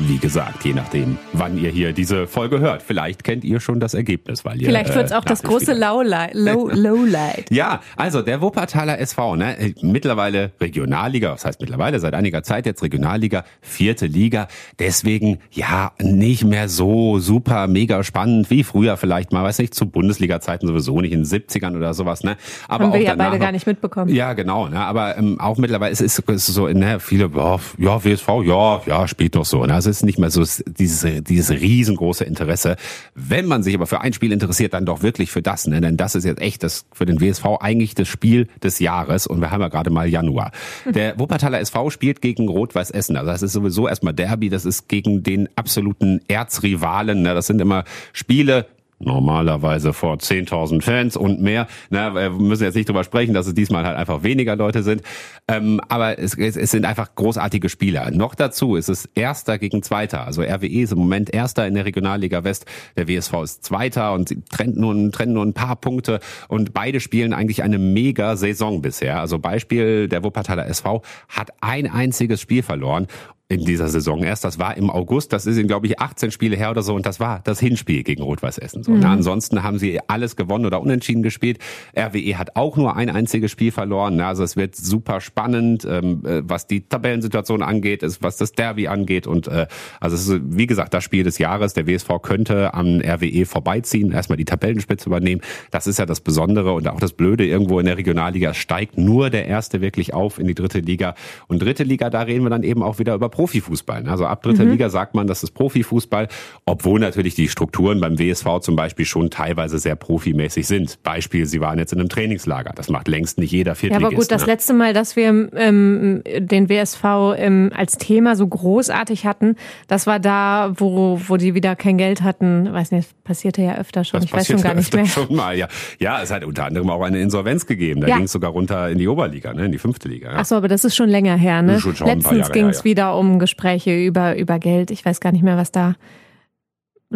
Wie gesagt, je nachdem, wann ihr hier diese Folge hört. Vielleicht kennt ihr schon das Ergebnis, weil ihr Vielleicht wird's äh, auch das große Lowlight. Low, (laughs) Lowlight. Ja, also der Wuppertaler SV, ne, äh, mittlerweile Regionalliga, was heißt mittlerweile, seit einiger Zeit jetzt Regionalliga, vierte Liga, deswegen ja nicht mehr so super mega spannend wie früher vielleicht mal, weiß nicht, zu Bundesliga-Zeiten sowieso nicht in den 70ern oder sowas, ne? Aber Haben wir auch ja danach beide noch- gar nicht mitbekommen. ja, genau. Ne? Aber ähm, auch mittlerweile ist es so, ne, viele, ja, ja, WSV, ja, ja, spielt noch so. Ne? Also es ist nicht mehr so es- dieses, dieses riesengroße Interesse. Wenn man sich aber für ein Spiel interessiert, dann doch wirklich für das. Ne? Denn das ist jetzt echt das für den WSV eigentlich das Spiel des Jahres. Und wir haben ja gerade mal Januar. Der (laughs) Wuppertaler SV spielt gegen Rot-Weiß Essen. Also das ist sowieso erstmal Derby. Das ist gegen den absoluten Erzrivalen. Ne? Das sind immer Spiele, normalerweise vor 10.000 Fans und mehr. Na, wir müssen jetzt nicht drüber sprechen, dass es diesmal halt einfach weniger Leute sind. Ähm, aber es, es, es sind einfach großartige Spieler. Noch dazu ist es Erster gegen Zweiter. Also RWE ist im Moment Erster in der Regionalliga West. Der WSV ist Zweiter und sie trennt nur, trennen nur ein paar Punkte. Und beide spielen eigentlich eine mega Saison bisher. Also Beispiel, der Wuppertaler SV hat ein einziges Spiel verloren in dieser Saison erst. Das war im August. Das ist in, glaube ich, 18 Spiele her oder so. Und das war das Hinspiel gegen Rot-Weiß Essen. So, na, ansonsten haben sie alles gewonnen oder unentschieden gespielt. RWE hat auch nur ein einziges Spiel verloren. Na, also es wird super spannend, ähm, äh, was die Tabellensituation angeht, ist, was das Derby angeht. Und äh, also es ist, wie gesagt, das Spiel des Jahres. Der WSV könnte am RWE vorbeiziehen, erstmal die Tabellenspitze übernehmen. Das ist ja das Besondere und auch das Blöde irgendwo in der Regionalliga steigt nur der Erste wirklich auf in die dritte Liga. Und dritte Liga, da reden wir dann eben auch wieder über Profifußball. Ne? Also ab dritter mhm. Liga sagt man, das ist Profifußball, obwohl natürlich die Strukturen beim WSV zum Beispiel schon teilweise sehr profimäßig sind. Beispiel, sie waren jetzt in einem Trainingslager. Das macht längst nicht jeder Viertligist. Ja, aber gut, ne? das letzte Mal, dass wir ähm, den WSV ähm, als Thema so großartig hatten, das war da, wo, wo die wieder kein Geld hatten. Weiß nicht, passierte ja öfter schon. Das ich weiß schon gar nicht mehr. Schon mal, ja. ja, es hat unter anderem auch eine Insolvenz gegeben. Da ja. ging es sogar runter in die Oberliga, ne, in die fünfte Liga. Ja. Ach so, aber das ist schon länger her, ne? Schon, schon Letztens ging es wieder um Gespräche über, über Geld. Ich weiß gar nicht mehr, was da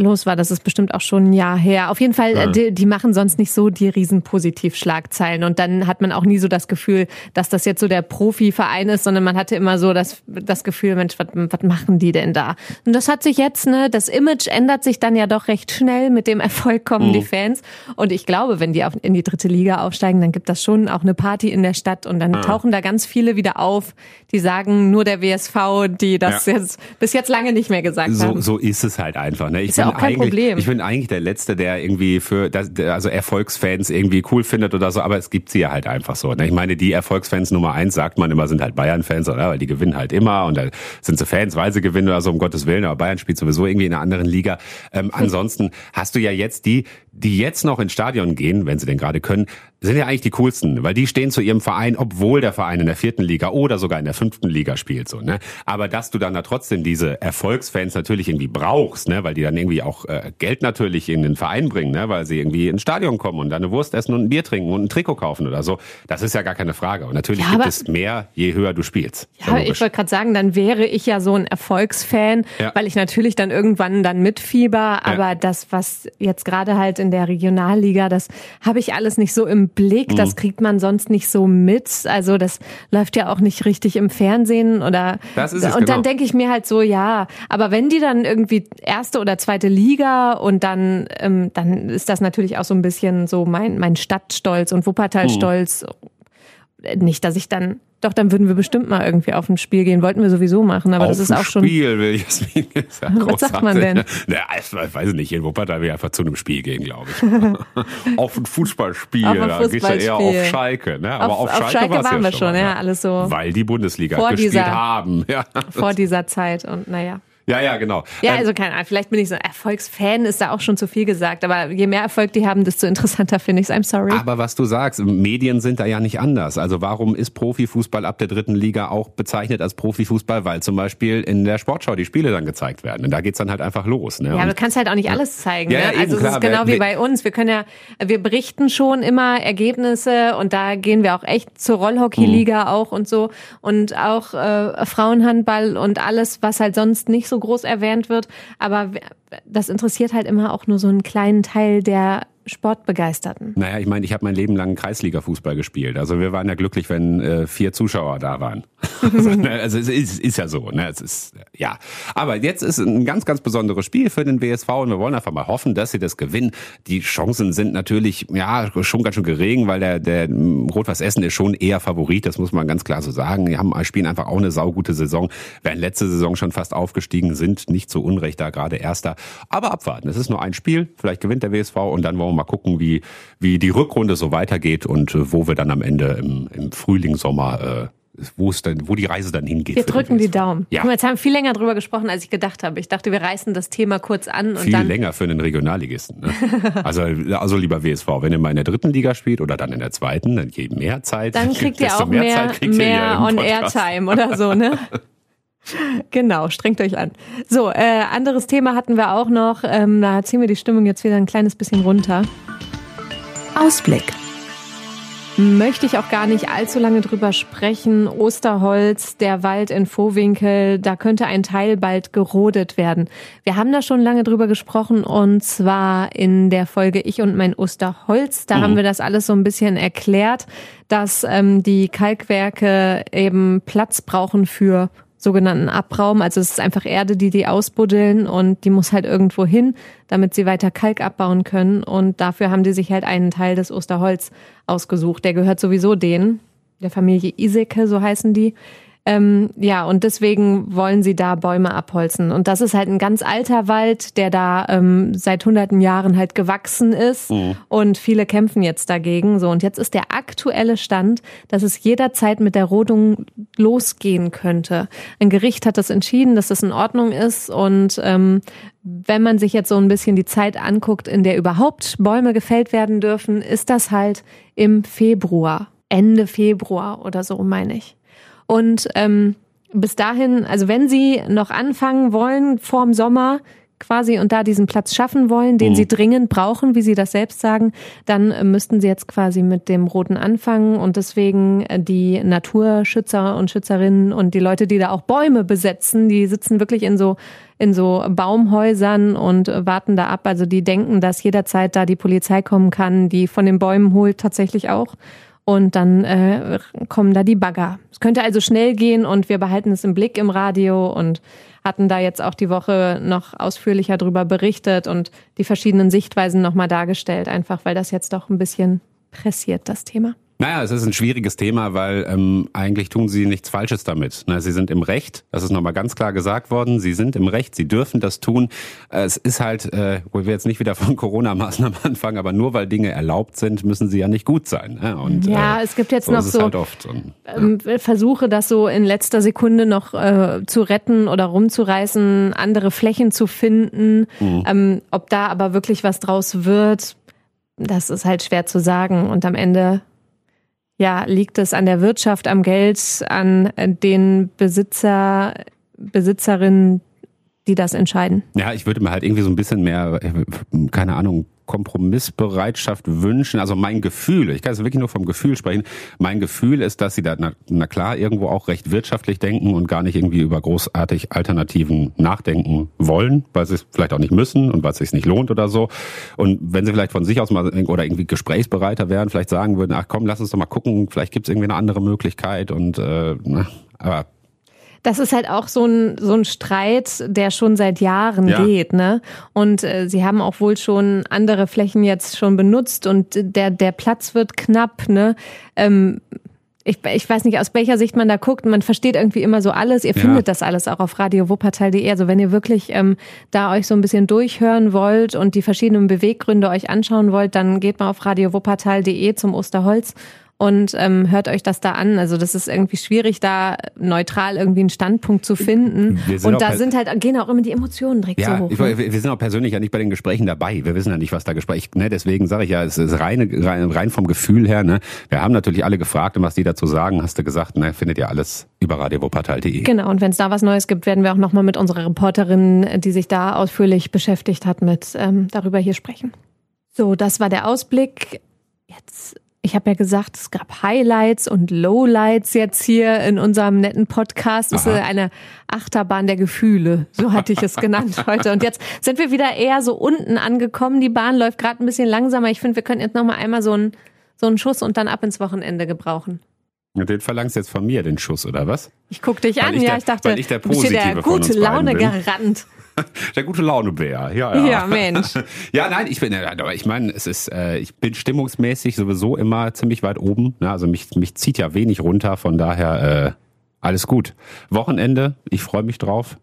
los war. Das ist bestimmt auch schon ein Jahr her. Auf jeden Fall, ja. die, die, machen sonst nicht so die riesen Positivschlagzeilen. Und dann hat man auch nie so das Gefühl, dass das jetzt so der Profiverein ist, sondern man hatte immer so das, das Gefühl, Mensch, was, was machen die denn da? Und das hat sich jetzt, ne, das Image ändert sich dann ja doch recht schnell. Mit dem Erfolg kommen mhm. die Fans. Und ich glaube, wenn die auf, in die dritte Liga aufsteigen, dann gibt das schon auch eine Party in der Stadt und dann ja. tauchen da ganz viele wieder auf, die sagen, nur der WSV, die das ja. jetzt bis jetzt lange nicht mehr gesagt so, haben. So ist es halt einfach. Ne? Ich ist ja auch kein Problem. Ich bin eigentlich der Letzte, der irgendwie für das, also Erfolgsfans irgendwie cool findet oder so, aber es gibt sie ja halt einfach so. Ne? Ich meine, die Erfolgsfans Nummer eins, sagt man immer, sind halt Bayern-Fans, oder? Weil die gewinnen halt immer und da sind sie Fans, weil sie gewinnen oder so, um Gottes Willen, aber Bayern spielt sowieso irgendwie in einer anderen Liga. Ähm, ansonsten hast du ja jetzt die, die jetzt noch ins Stadion gehen, wenn sie denn gerade können, sind ja eigentlich die coolsten, weil die stehen zu ihrem Verein, obwohl der Verein in der vierten Liga oder sogar in der fünften Liga spielt, so, ne? Aber dass du dann da trotzdem diese Erfolgsfans natürlich irgendwie brauchst, ne? Weil die dann irgendwie auch äh, Geld natürlich in den Verein bringen, ne? Weil sie irgendwie ins Stadion kommen und dann eine Wurst essen und ein Bier trinken und ein Trikot kaufen oder so. Das ist ja gar keine Frage. Und natürlich ja, gibt es mehr, je höher du spielst. Ja, ich wollte gerade sagen, dann wäre ich ja so ein Erfolgsfan, ja. weil ich natürlich dann irgendwann dann mitfieber, aber ja. das, was jetzt gerade halt in der Regionalliga, das habe ich alles nicht so im Blick. Das mhm. kriegt man sonst nicht so mit. Also das läuft ja auch nicht richtig im Fernsehen oder. Das ist es, und genau. dann denke ich mir halt so, ja, aber wenn die dann irgendwie erste oder zweite Liga und dann, ähm, dann ist das natürlich auch so ein bisschen so mein, mein Stadtstolz und Wuppertalstolz. Mhm. Nicht, dass ich dann doch, dann würden wir bestimmt mal irgendwie auf ein Spiel gehen. Wollten wir sowieso machen, aber auf das ist auch schon. Spiel will Jasmin ja (laughs) Was sagt man denn? Naja, ich weiß nicht, in Wuppertal will einfach zu einem Spiel gehen, glaube ich. (laughs) auf ein Fußballspiel, auf ein da gehst du eher auf Schalke. Ne? Aber auf, auf Schalke, Schalke waren wir schon, ja, alles so. Weil die Bundesliga gespielt dieser, haben. (laughs) Ja. Vor dieser Zeit und naja. Ja, ja, genau. Ja, ähm, also keine Ahnung, vielleicht bin ich so ein Erfolgsfan, ist da auch schon zu viel gesagt, aber je mehr Erfolg die haben, desto interessanter finde ich es. I'm sorry. Aber was du sagst, Medien sind da ja nicht anders. Also warum ist Profifußball ab der dritten Liga auch bezeichnet als Profifußball? Weil zum Beispiel in der Sportschau die Spiele dann gezeigt werden. Und da geht's dann halt einfach los. Ne? Ja, aber du kannst halt auch nicht alles zeigen. Ja, ne? ja, also eben, es ist genau wie bei uns. Wir können ja, wir berichten schon immer Ergebnisse und da gehen wir auch echt zur Rollhockey-Liga mhm. auch und so. Und auch äh, Frauenhandball und alles, was halt sonst nicht so groß erwähnt wird wird. Aber das interessiert halt immer auch nur so einen kleinen Teil der Sportbegeisterten. Naja, ich meine, ich habe mein Leben lang Kreisliga-Fußball gespielt. Also wir waren ja glücklich, wenn äh, vier Zuschauer da waren. (laughs) also, ne, also es ist, ist, ja so. Ne? Es ist, ja. Aber jetzt ist ein ganz, ganz besonderes Spiel für den WSV und wir wollen einfach mal hoffen, dass sie das gewinnen. Die Chancen sind natürlich ja schon ganz schön gering, weil der, der Rot-Weiß Essen ist schon eher Favorit, das muss man ganz klar so sagen. Die haben, spielen einfach auch eine saugute Saison, während letzte Saison schon fast aufgestiegen sind. Nicht zu Unrecht da gerade Erster. Aber abwarten. Es ist nur ein Spiel. Vielleicht gewinnt der WSV und dann wollen wir mal gucken, wie, wie die Rückrunde so weitergeht und äh, wo wir dann am Ende im, im Frühling, Sommer äh, wo es dann, wo die Reise dann hingeht. Wir drücken die Daumen. Ja. Mal, jetzt haben wir viel länger drüber gesprochen, als ich gedacht habe. Ich dachte, wir reißen das Thema kurz an und viel dann. länger für einen Regionalligisten. Ne? (laughs) also, also lieber WSV, wenn ihr mal in der dritten Liga spielt oder dann in der zweiten, dann je mehr Zeit. Dann (laughs) kriegt ihr auch mehr, mehr, mehr on Airtime oder so, ne? (laughs) Genau, strengt euch an. So, äh, anderes Thema hatten wir auch noch. Ähm, da ziehen wir die Stimmung jetzt wieder ein kleines bisschen runter. Ausblick. Möchte ich auch gar nicht allzu lange drüber sprechen. Osterholz, der Wald in Vohwinkel, da könnte ein Teil bald gerodet werden. Wir haben da schon lange drüber gesprochen und zwar in der Folge Ich und mein Osterholz. Da mhm. haben wir das alles so ein bisschen erklärt, dass ähm, die Kalkwerke eben Platz brauchen für sogenannten Abraum. Also es ist einfach Erde, die die ausbuddeln und die muss halt irgendwo hin, damit sie weiter Kalk abbauen können. Und dafür haben die sich halt einen Teil des Osterholz ausgesucht. Der gehört sowieso denen, der Familie Iseke, so heißen die. Ähm, ja, und deswegen wollen sie da Bäume abholzen. Und das ist halt ein ganz alter Wald, der da ähm, seit hunderten Jahren halt gewachsen ist. Mhm. Und viele kämpfen jetzt dagegen. So, und jetzt ist der aktuelle Stand, dass es jederzeit mit der Rodung losgehen könnte. Ein Gericht hat das entschieden, dass das in Ordnung ist. Und ähm, wenn man sich jetzt so ein bisschen die Zeit anguckt, in der überhaupt Bäume gefällt werden dürfen, ist das halt im Februar. Ende Februar oder so, meine ich. Und ähm, bis dahin, also wenn Sie noch anfangen wollen vorm Sommer quasi und da diesen Platz schaffen wollen, den mhm. Sie dringend brauchen, wie Sie das selbst sagen, dann äh, müssten Sie jetzt quasi mit dem Roten anfangen und deswegen äh, die Naturschützer und Schützerinnen und die Leute, die da auch Bäume besetzen, die sitzen wirklich in so in so Baumhäusern und warten da ab. Also die denken, dass jederzeit da die Polizei kommen kann, die von den Bäumen holt tatsächlich auch und dann äh, kommen da die Bagger. Es könnte also schnell gehen und wir behalten es im Blick im Radio und hatten da jetzt auch die Woche noch ausführlicher drüber berichtet und die verschiedenen Sichtweisen nochmal dargestellt, einfach weil das jetzt doch ein bisschen pressiert, das Thema. Naja, es ist ein schwieriges Thema, weil ähm, eigentlich tun sie nichts Falsches damit. Na, sie sind im Recht, das ist nochmal ganz klar gesagt worden, sie sind im Recht, sie dürfen das tun. Äh, es ist halt, äh, wo wir jetzt nicht wieder von (laughs) Corona-Maßnahmen anfangen, aber nur weil Dinge erlaubt sind, müssen sie ja nicht gut sein. Ne? Und, ja, äh, es gibt jetzt so noch so halt. Und, ähm, ja. Versuche, das so in letzter Sekunde noch äh, zu retten oder rumzureißen, andere Flächen zu finden. Mhm. Ähm, ob da aber wirklich was draus wird, das ist halt schwer zu sagen. Und am Ende ja, liegt es an der Wirtschaft, am Geld, an den Besitzer, Besitzerinnen, die das entscheiden? Ja, ich würde mir halt irgendwie so ein bisschen mehr, keine Ahnung, Kompromissbereitschaft wünschen. Also mein Gefühl, ich kann jetzt wirklich nur vom Gefühl sprechen, mein Gefühl ist, dass sie da, na, na klar, irgendwo auch recht wirtschaftlich denken und gar nicht irgendwie über großartig Alternativen nachdenken wollen, weil sie es vielleicht auch nicht müssen und weil es sich nicht lohnt oder so. Und wenn sie vielleicht von sich aus mal oder irgendwie gesprächsbereiter wären, vielleicht sagen würden, ach komm, lass uns doch mal gucken, vielleicht gibt es irgendwie eine andere Möglichkeit und äh, na, aber das ist halt auch so ein, so ein Streit, der schon seit Jahren ja. geht, ne? Und äh, sie haben auch wohl schon andere Flächen jetzt schon benutzt und der, der Platz wird knapp, ne? Ähm, ich, ich weiß nicht, aus welcher Sicht man da guckt. Man versteht irgendwie immer so alles. Ihr ja. findet das alles auch auf radiowuppertal.de. Also wenn ihr wirklich ähm, da euch so ein bisschen durchhören wollt und die verschiedenen Beweggründe euch anschauen wollt, dann geht mal auf radiowuppertal.de zum Osterholz und ähm, hört euch das da an. Also das ist irgendwie schwierig, da neutral irgendwie einen Standpunkt zu finden. Und da sind halt, gehen auch immer die Emotionen direkt ja, so hoch. Ich, ne? wir sind auch persönlich ja nicht bei den Gesprächen dabei. Wir wissen ja nicht, was da Gespräch, ne, deswegen sage ich ja, es ist rein, rein, rein vom Gefühl her, ne. Wir haben natürlich alle gefragt und was die dazu sagen, hast du gesagt, ne, findet ihr alles über radiowuppertal.de. Genau, und wenn es da was Neues gibt, werden wir auch nochmal mit unserer Reporterin, die sich da ausführlich beschäftigt hat, mit ähm, darüber hier sprechen. So, das war der Ausblick. Jetzt ich habe ja gesagt, es gab Highlights und Lowlights jetzt hier in unserem netten Podcast. Es ist eine Achterbahn der Gefühle, so hatte ich es (laughs) genannt heute. Und jetzt sind wir wieder eher so unten angekommen. Die Bahn läuft gerade ein bisschen langsamer. Ich finde, wir könnten jetzt noch mal einmal so einen, so einen Schuss und dann ab ins Wochenende gebrauchen. Den verlangst jetzt von mir, den Schuss, oder was? Ich guck dich an, ich ja, der, ich dachte, ich du bist hier der gute Laune gerannt. (laughs) Der gute Launebär, ja, ja. Ja, Mensch. (laughs) Ja, nein, ich bin, aber ich meine, es ist, äh, ich bin stimmungsmäßig sowieso immer ziemlich weit oben. Ne? Also mich, mich zieht ja wenig runter, von daher äh, alles gut. Wochenende, ich freue mich drauf.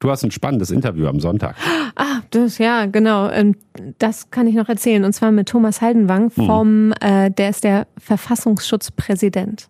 Du hast ein spannendes Interview am Sonntag. Ah, das ja, genau. Ähm, das kann ich noch erzählen. Und zwar mit Thomas Haldenwang mhm. vom, mhm. äh, der ist der Verfassungsschutzpräsident.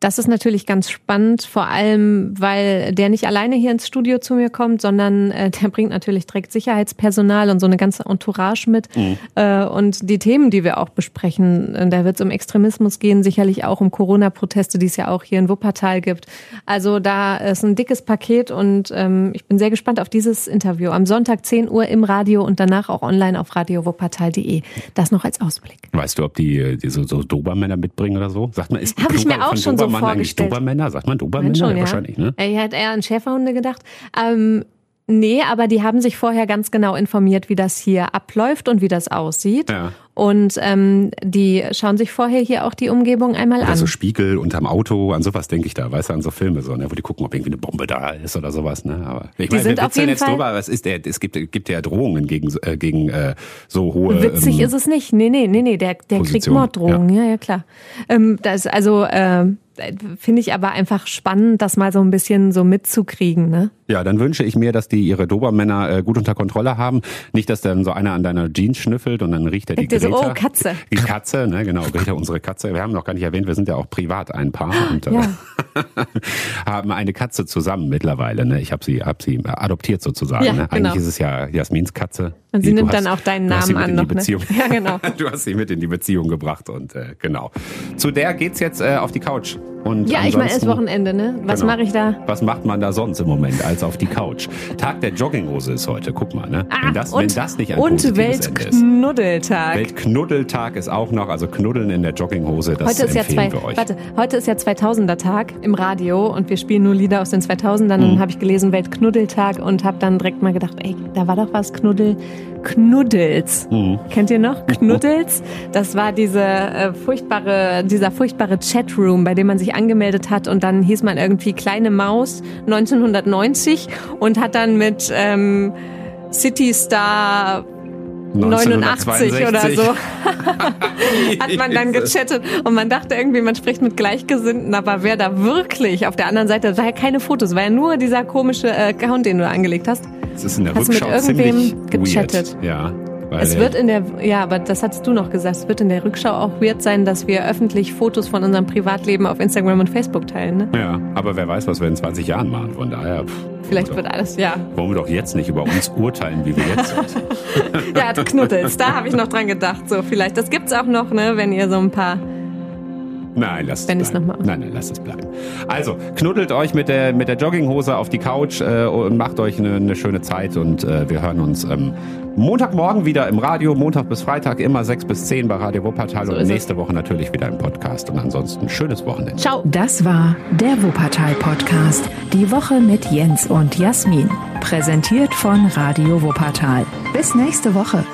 Das ist natürlich ganz spannend, vor allem, weil der nicht alleine hier ins Studio zu mir kommt, sondern äh, der bringt natürlich direkt Sicherheitspersonal und so eine ganze Entourage mit. Mhm. Äh, und die Themen, die wir auch besprechen, äh, da wird es um Extremismus gehen, sicherlich auch um Corona-Proteste, die es ja auch hier in Wuppertal gibt. Also da ist ein dickes Paket und ähm, ich bin sehr gespannt auf dieses Interview. Am Sonntag 10 Uhr im Radio und danach auch online auf radiowuppertal.de. Das noch als Ausblick. Weißt du, ob die, die so, so Dobermänner mitbringen oder so? Sagt man, ist Habe ich mir auch schon so man vorgestellt. eigentlich Dobermänner? Sagt man Dobermänner? Schon, ja. Wahrscheinlich, ne? Ich hätte eher an Schäferhunde gedacht. Ähm, nee, aber die haben sich vorher ganz genau informiert, wie das hier abläuft und wie das aussieht. Ja. Und ähm, die schauen sich vorher hier auch die Umgebung einmal oder an. so Spiegel unterm Auto, an sowas denke ich da, weißt du, an so Filme so, ne, wo die gucken, ob irgendwie eine Bombe da ist oder sowas, ne? Aber ich die meine, sind auf jeden jetzt Fall drüber, was ist der, es gibt, gibt ja Drohungen gegen, äh, gegen äh, so hohe. Witzig ähm, ist es nicht. Nee, nee, nee, nee, der, der kriegt Morddrohungen, ja. ja, ja, klar. Ähm, das, also äh, finde ich aber einfach spannend, das mal so ein bisschen so mitzukriegen, ne? Ja, dann wünsche ich mir, dass die ihre Dobermänner äh, gut unter Kontrolle haben. Nicht, dass dann so einer an deiner Jeans schnüffelt und dann riecht er die Greta. so, oh, Katze. Die Katze, ne, genau, Greta, unsere Katze. Wir haben noch gar nicht erwähnt, wir sind ja auch privat ein Paar und äh, Ja. (laughs) haben eine Katze zusammen mittlerweile. Ne? Ich habe sie, hab sie adoptiert sozusagen. Ja, ne? genau. Eigentlich ist es ja Jasmins Katze. Und sie du nimmt hast- dann auch deinen Namen an noch, ne? (laughs) Ja, genau. (laughs) Du hast sie mit in die Beziehung gebracht und äh, genau. Zu der geht's jetzt äh, auf die Couch. Und Ja, ich meine, es ist Wochenende, ne? Was Genau. mache ich da? Was macht man da sonst im Moment als auf die Couch? Tag der Jogginghose ist heute, guck mal, ne? wenn, das, Ah, und, wenn das nicht ein und. Weltknuddeltag. Weltknuddeltag ist auch noch, also Knuddeln in der Jogginghose, das Heute ist ja empfehlen zwei, wir euch. warte, heute ist ja 2000er Tag im Radio und wir spielen nur Lieder aus den 2000ern. Mhm. Dann habe ich gelesen Weltknuddeltag und habe dann direkt mal gedacht, ey, da war doch was Knuddel, Knuddels. Mhm. Kennt ihr noch Knuddels? Das war diese äh, furchtbare, dieser furchtbare Chatroom, bei dem man sich angemeldet hat und dann hieß man irgendwie kleine Maus 1990 und hat dann mit ähm, City Star 89 oder so (laughs) hat man dann gechattet und man dachte irgendwie, man spricht mit Gleichgesinnten, aber wer da wirklich auf der anderen Seite, das war ja keine Fotos, war ja nur dieser komische äh, Account, den du da angelegt hast. Das ist in der Hast du mit Rückschau irgendwem ziemlich gechattet? Weird. Ja. Es wird in der, ja, aber das hattest du noch gesagt, es wird in der Rückschau auch weird sein, dass wir öffentlich Fotos von unserem Privatleben auf Instagram und Facebook teilen. Ne? ja, aber wer weiß, was wir in 20 Jahren machen. Von daher pff, Vielleicht wird alles, ja. wollen wir doch jetzt nicht über uns urteilen, wie wir jetzt sind. (laughs) (laughs) Ja, Knuddels, da habe ich noch dran gedacht. So, vielleicht. Das gibt's auch noch, ne, wenn ihr so ein paar. Nein, lasst Wenn es es bleiben. noch mal- Nein, nein, lasst es bleiben. Also, knuddelt euch mit der, mit der Jogginghose auf die Couch äh, und macht euch eine, eine schöne Zeit und äh, wir hören uns ähm, Montagmorgen wieder im Radio, Montag bis Freitag immer 6 bis 10 bei Radio Wuppertal So und ist es. nächste Woche natürlich wieder im Podcast und ansonsten schönes Wochenende. Ciao. Das war der Wuppertal Podcast. Die Woche mit Jens und Jasmin. Präsentiert von Radio Wuppertal. Bis nächste Woche.